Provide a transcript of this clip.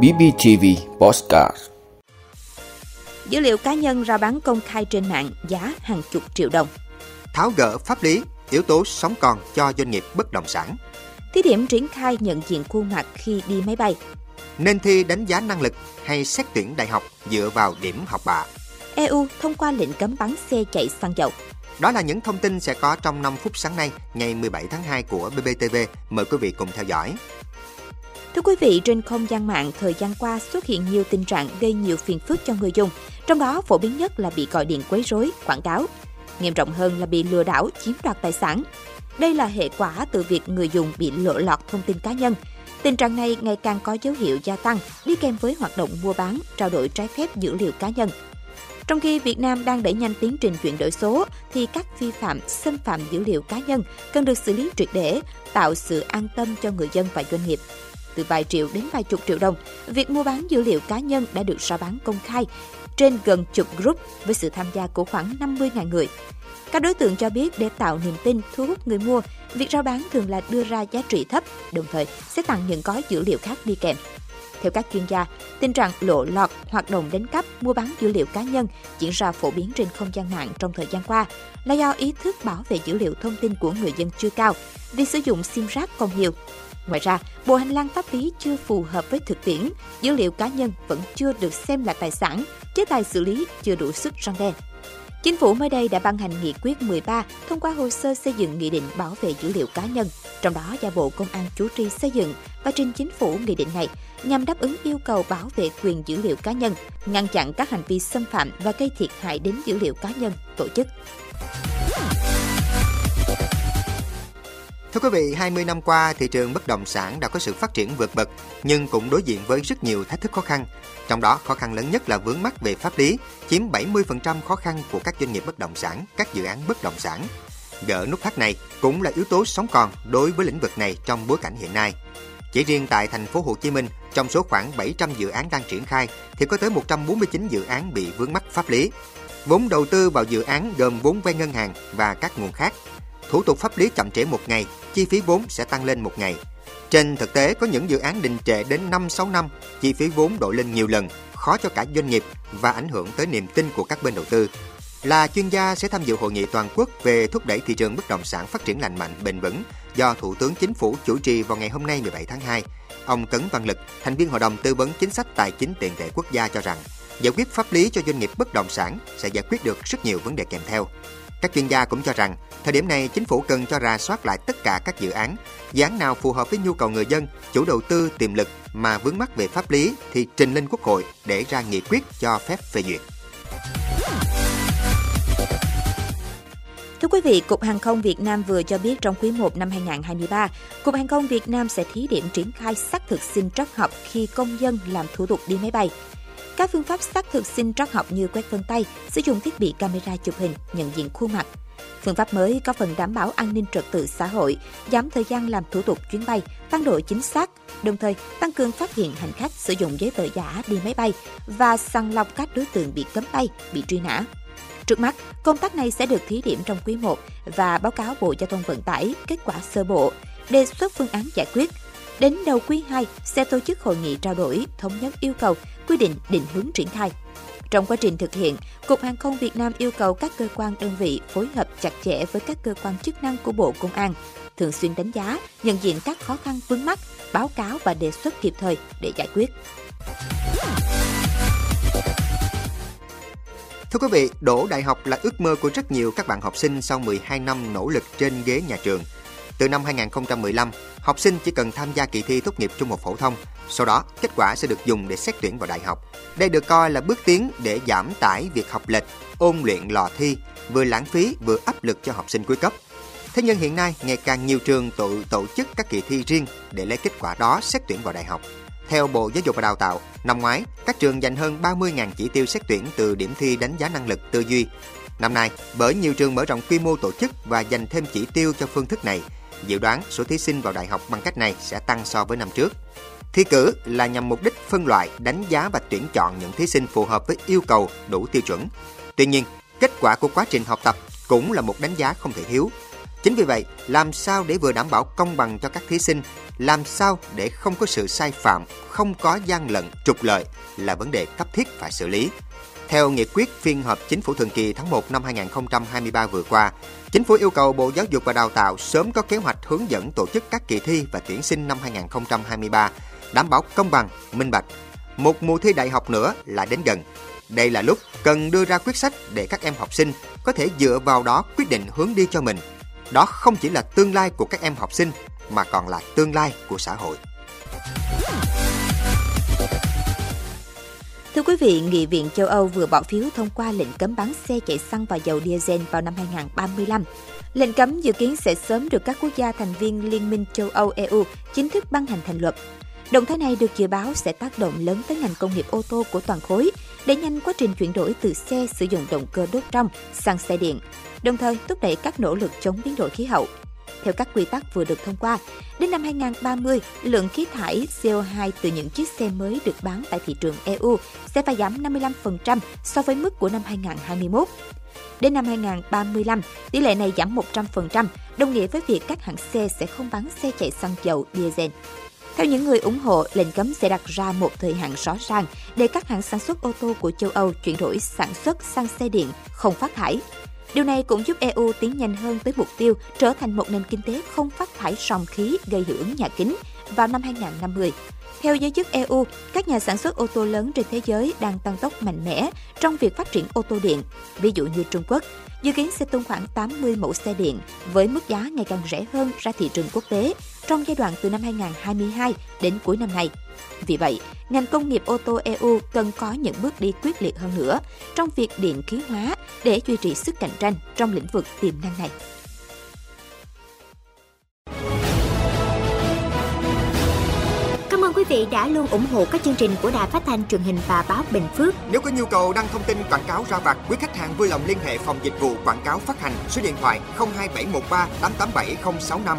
BBTV Postcard Dữ liệu cá nhân ra bán công khai trên mạng giá hàng chục triệu đồng. Tháo gỡ pháp lý, yếu tố sống còn cho doanh nghiệp bất động sản. Thí điểm triển khai nhận diện khuôn mặt khi đi máy bay. Nên thi đánh giá năng lực hay xét tuyển đại học dựa vào điểm học bạ. EU thông qua lệnh cấm bắn xe chạy xăng dầu. Đó là những thông tin sẽ có trong 5 phút sáng nay, ngày 17 tháng 2 của BBTV. Mời quý vị cùng theo dõi. Thưa quý vị, trên không gian mạng thời gian qua xuất hiện nhiều tình trạng gây nhiều phiền phức cho người dùng, trong đó phổ biến nhất là bị gọi điện quấy rối, quảng cáo. Nghiêm trọng hơn là bị lừa đảo, chiếm đoạt tài sản. Đây là hệ quả từ việc người dùng bị lộ lọt thông tin cá nhân. Tình trạng này ngày càng có dấu hiệu gia tăng, đi kèm với hoạt động mua bán, trao đổi trái phép dữ liệu cá nhân. Trong khi Việt Nam đang đẩy nhanh tiến trình chuyển đổi số, thì các vi phạm xâm phạm dữ liệu cá nhân cần được xử lý triệt để, tạo sự an tâm cho người dân và doanh nghiệp từ vài triệu đến vài chục triệu đồng. Việc mua bán dữ liệu cá nhân đã được rao bán công khai trên gần chục group với sự tham gia của khoảng 50.000 người. Các đối tượng cho biết để tạo niềm tin, thu hút người mua, việc rao bán thường là đưa ra giá trị thấp, đồng thời sẽ tặng những gói dữ liệu khác đi kèm. Theo các chuyên gia, tình trạng lộ lọt hoạt động đánh cắp, mua bán dữ liệu cá nhân diễn ra phổ biến trên không gian mạng trong thời gian qua là do ý thức bảo vệ dữ liệu thông tin của người dân chưa cao, vì sử dụng sim rác còn nhiều. Ngoài ra, bộ hành lang pháp lý chưa phù hợp với thực tiễn, dữ liệu cá nhân vẫn chưa được xem là tài sản, chế tài xử lý chưa đủ sức răng đe. Chính phủ mới đây đã ban hành nghị quyết 13 thông qua hồ sơ xây dựng nghị định bảo vệ dữ liệu cá nhân, trong đó giao Bộ Công an chủ trì xây dựng và trình chính phủ nghị định này nhằm đáp ứng yêu cầu bảo vệ quyền dữ liệu cá nhân, ngăn chặn các hành vi xâm phạm và gây thiệt hại đến dữ liệu cá nhân, tổ chức. Thưa quý vị, 20 năm qua, thị trường bất động sản đã có sự phát triển vượt bậc, nhưng cũng đối diện với rất nhiều thách thức khó khăn. Trong đó, khó khăn lớn nhất là vướng mắc về pháp lý, chiếm 70% khó khăn của các doanh nghiệp bất động sản, các dự án bất động sản. Gỡ nút thắt này cũng là yếu tố sống còn đối với lĩnh vực này trong bối cảnh hiện nay. Chỉ riêng tại thành phố Hồ Chí Minh, trong số khoảng 700 dự án đang triển khai thì có tới 149 dự án bị vướng mắc pháp lý. Vốn đầu tư vào dự án gồm vốn vay ngân hàng và các nguồn khác. Thủ tục pháp lý chậm trễ một ngày, chi phí vốn sẽ tăng lên một ngày. Trên thực tế, có những dự án đình trệ đến 5-6 năm, chi phí vốn đội lên nhiều lần, khó cho cả doanh nghiệp và ảnh hưởng tới niềm tin của các bên đầu tư. Là chuyên gia sẽ tham dự hội nghị toàn quốc về thúc đẩy thị trường bất động sản phát triển lành mạnh, bền vững do Thủ tướng Chính phủ chủ trì vào ngày hôm nay 17 tháng 2. Ông Tấn Văn Lực, thành viên Hội đồng tư vấn chính sách tài chính tiền tệ quốc gia cho rằng, giải quyết pháp lý cho doanh nghiệp bất động sản sẽ giải quyết được rất nhiều vấn đề kèm theo. Các chuyên gia cũng cho rằng, thời điểm này chính phủ cần cho ra soát lại tất cả các dự án, dự án nào phù hợp với nhu cầu người dân, chủ đầu tư tiềm lực mà vướng mắc về pháp lý thì trình lên Quốc hội để ra nghị quyết cho phép phê duyệt. Thưa quý vị, Cục Hàng không Việt Nam vừa cho biết trong quý 1 năm 2023, Cục Hàng không Việt Nam sẽ thí điểm triển khai xác thực sinh trắc học khi công dân làm thủ tục đi máy bay. Các phương pháp xác thực sinh trắc học như quét vân tay, sử dụng thiết bị camera chụp hình, nhận diện khuôn mặt. Phương pháp mới có phần đảm bảo an ninh trật tự xã hội, giảm thời gian làm thủ tục chuyến bay, tăng độ chính xác, đồng thời tăng cường phát hiện hành khách sử dụng giấy tờ giả đi máy bay và sàng lọc các đối tượng bị cấm bay, bị truy nã. Trước mắt, công tác này sẽ được thí điểm trong quý 1 và báo cáo Bộ Giao thông Vận tải kết quả sơ bộ, đề xuất phương án giải quyết. Đến đầu quý 2 sẽ tổ chức hội nghị trao đổi, thống nhất yêu cầu, quy định định hướng triển khai. Trong quá trình thực hiện, Cục Hàng không Việt Nam yêu cầu các cơ quan đơn vị phối hợp chặt chẽ với các cơ quan chức năng của Bộ Công an, thường xuyên đánh giá, nhận diện các khó khăn vướng mắt, báo cáo và đề xuất kịp thời để giải quyết. Thưa quý vị, đỗ đại học là ước mơ của rất nhiều các bạn học sinh sau 12 năm nỗ lực trên ghế nhà trường. Từ năm 2015, học sinh chỉ cần tham gia kỳ thi tốt nghiệp trung học phổ thông, sau đó kết quả sẽ được dùng để xét tuyển vào đại học. Đây được coi là bước tiến để giảm tải việc học lệch, ôn luyện lò thi, vừa lãng phí vừa áp lực cho học sinh cuối cấp. Thế nhưng hiện nay, ngày càng nhiều trường tự tổ chức các kỳ thi riêng để lấy kết quả đó xét tuyển vào đại học. Theo Bộ Giáo dục và Đào tạo, năm ngoái, các trường dành hơn 30.000 chỉ tiêu xét tuyển từ điểm thi đánh giá năng lực tư duy. Năm nay, bởi nhiều trường mở rộng quy mô tổ chức và dành thêm chỉ tiêu cho phương thức này, dự đoán số thí sinh vào đại học bằng cách này sẽ tăng so với năm trước. Thi cử là nhằm mục đích phân loại, đánh giá và tuyển chọn những thí sinh phù hợp với yêu cầu đủ tiêu chuẩn. Tuy nhiên, kết quả của quá trình học tập cũng là một đánh giá không thể thiếu. Chính vì vậy, làm sao để vừa đảm bảo công bằng cho các thí sinh, làm sao để không có sự sai phạm, không có gian lận, trục lợi là vấn đề cấp thiết phải xử lý. Theo nghị quyết phiên họp chính phủ thường kỳ tháng 1 năm 2023 vừa qua, chính phủ yêu cầu Bộ Giáo dục và Đào tạo sớm có kế hoạch hướng dẫn tổ chức các kỳ thi và tuyển sinh năm 2023, đảm bảo công bằng, minh bạch. Một mùa thi đại học nữa lại đến gần. Đây là lúc cần đưa ra quyết sách để các em học sinh có thể dựa vào đó quyết định hướng đi cho mình. Đó không chỉ là tương lai của các em học sinh mà còn là tương lai của xã hội. Thưa quý vị, Nghị viện châu Âu vừa bỏ phiếu thông qua lệnh cấm bán xe chạy xăng và dầu diesel vào năm 2035. Lệnh cấm dự kiến sẽ sớm được các quốc gia thành viên Liên minh châu Âu EU chính thức ban hành thành luật. Động thái này được dự báo sẽ tác động lớn tới ngành công nghiệp ô tô của toàn khối, để nhanh quá trình chuyển đổi từ xe sử dụng động cơ đốt trong sang xe điện, đồng thời thúc đẩy các nỗ lực chống biến đổi khí hậu. Theo các quy tắc vừa được thông qua, đến năm 2030, lượng khí thải CO2 từ những chiếc xe mới được bán tại thị trường EU sẽ phải giảm 55% so với mức của năm 2021. Đến năm 2035, tỷ lệ này giảm 100%, đồng nghĩa với việc các hãng xe sẽ không bán xe chạy xăng dầu diesel. Theo những người ủng hộ, lệnh cấm sẽ đặt ra một thời hạn rõ ràng để các hãng sản xuất ô tô của châu Âu chuyển đổi sản xuất sang xe điện không phát thải. Điều này cũng giúp EU tiến nhanh hơn tới mục tiêu trở thành một nền kinh tế không phát thải ròng khí gây hiệu ứng nhà kính vào năm 2050. Theo giới chức EU, các nhà sản xuất ô tô lớn trên thế giới đang tăng tốc mạnh mẽ trong việc phát triển ô tô điện. Ví dụ như Trung Quốc, dự kiến sẽ tung khoảng 80 mẫu xe điện với mức giá ngày càng rẻ hơn ra thị trường quốc tế trong giai đoạn từ năm 2022 đến cuối năm nay. Vì vậy, ngành công nghiệp ô tô EU cần có những bước đi quyết liệt hơn nữa trong việc điện khí hóa để duy trì sức cạnh tranh trong lĩnh vực tiềm năng này. Cảm ơn quý vị đã luôn ủng hộ các chương trình của Đài Phát thanh truyền hình và báo Bình Phước. Nếu có nhu cầu đăng thông tin quảng cáo ra vặt, quý khách hàng vui lòng liên hệ phòng dịch vụ quảng cáo phát hành số điện thoại 02713 887065.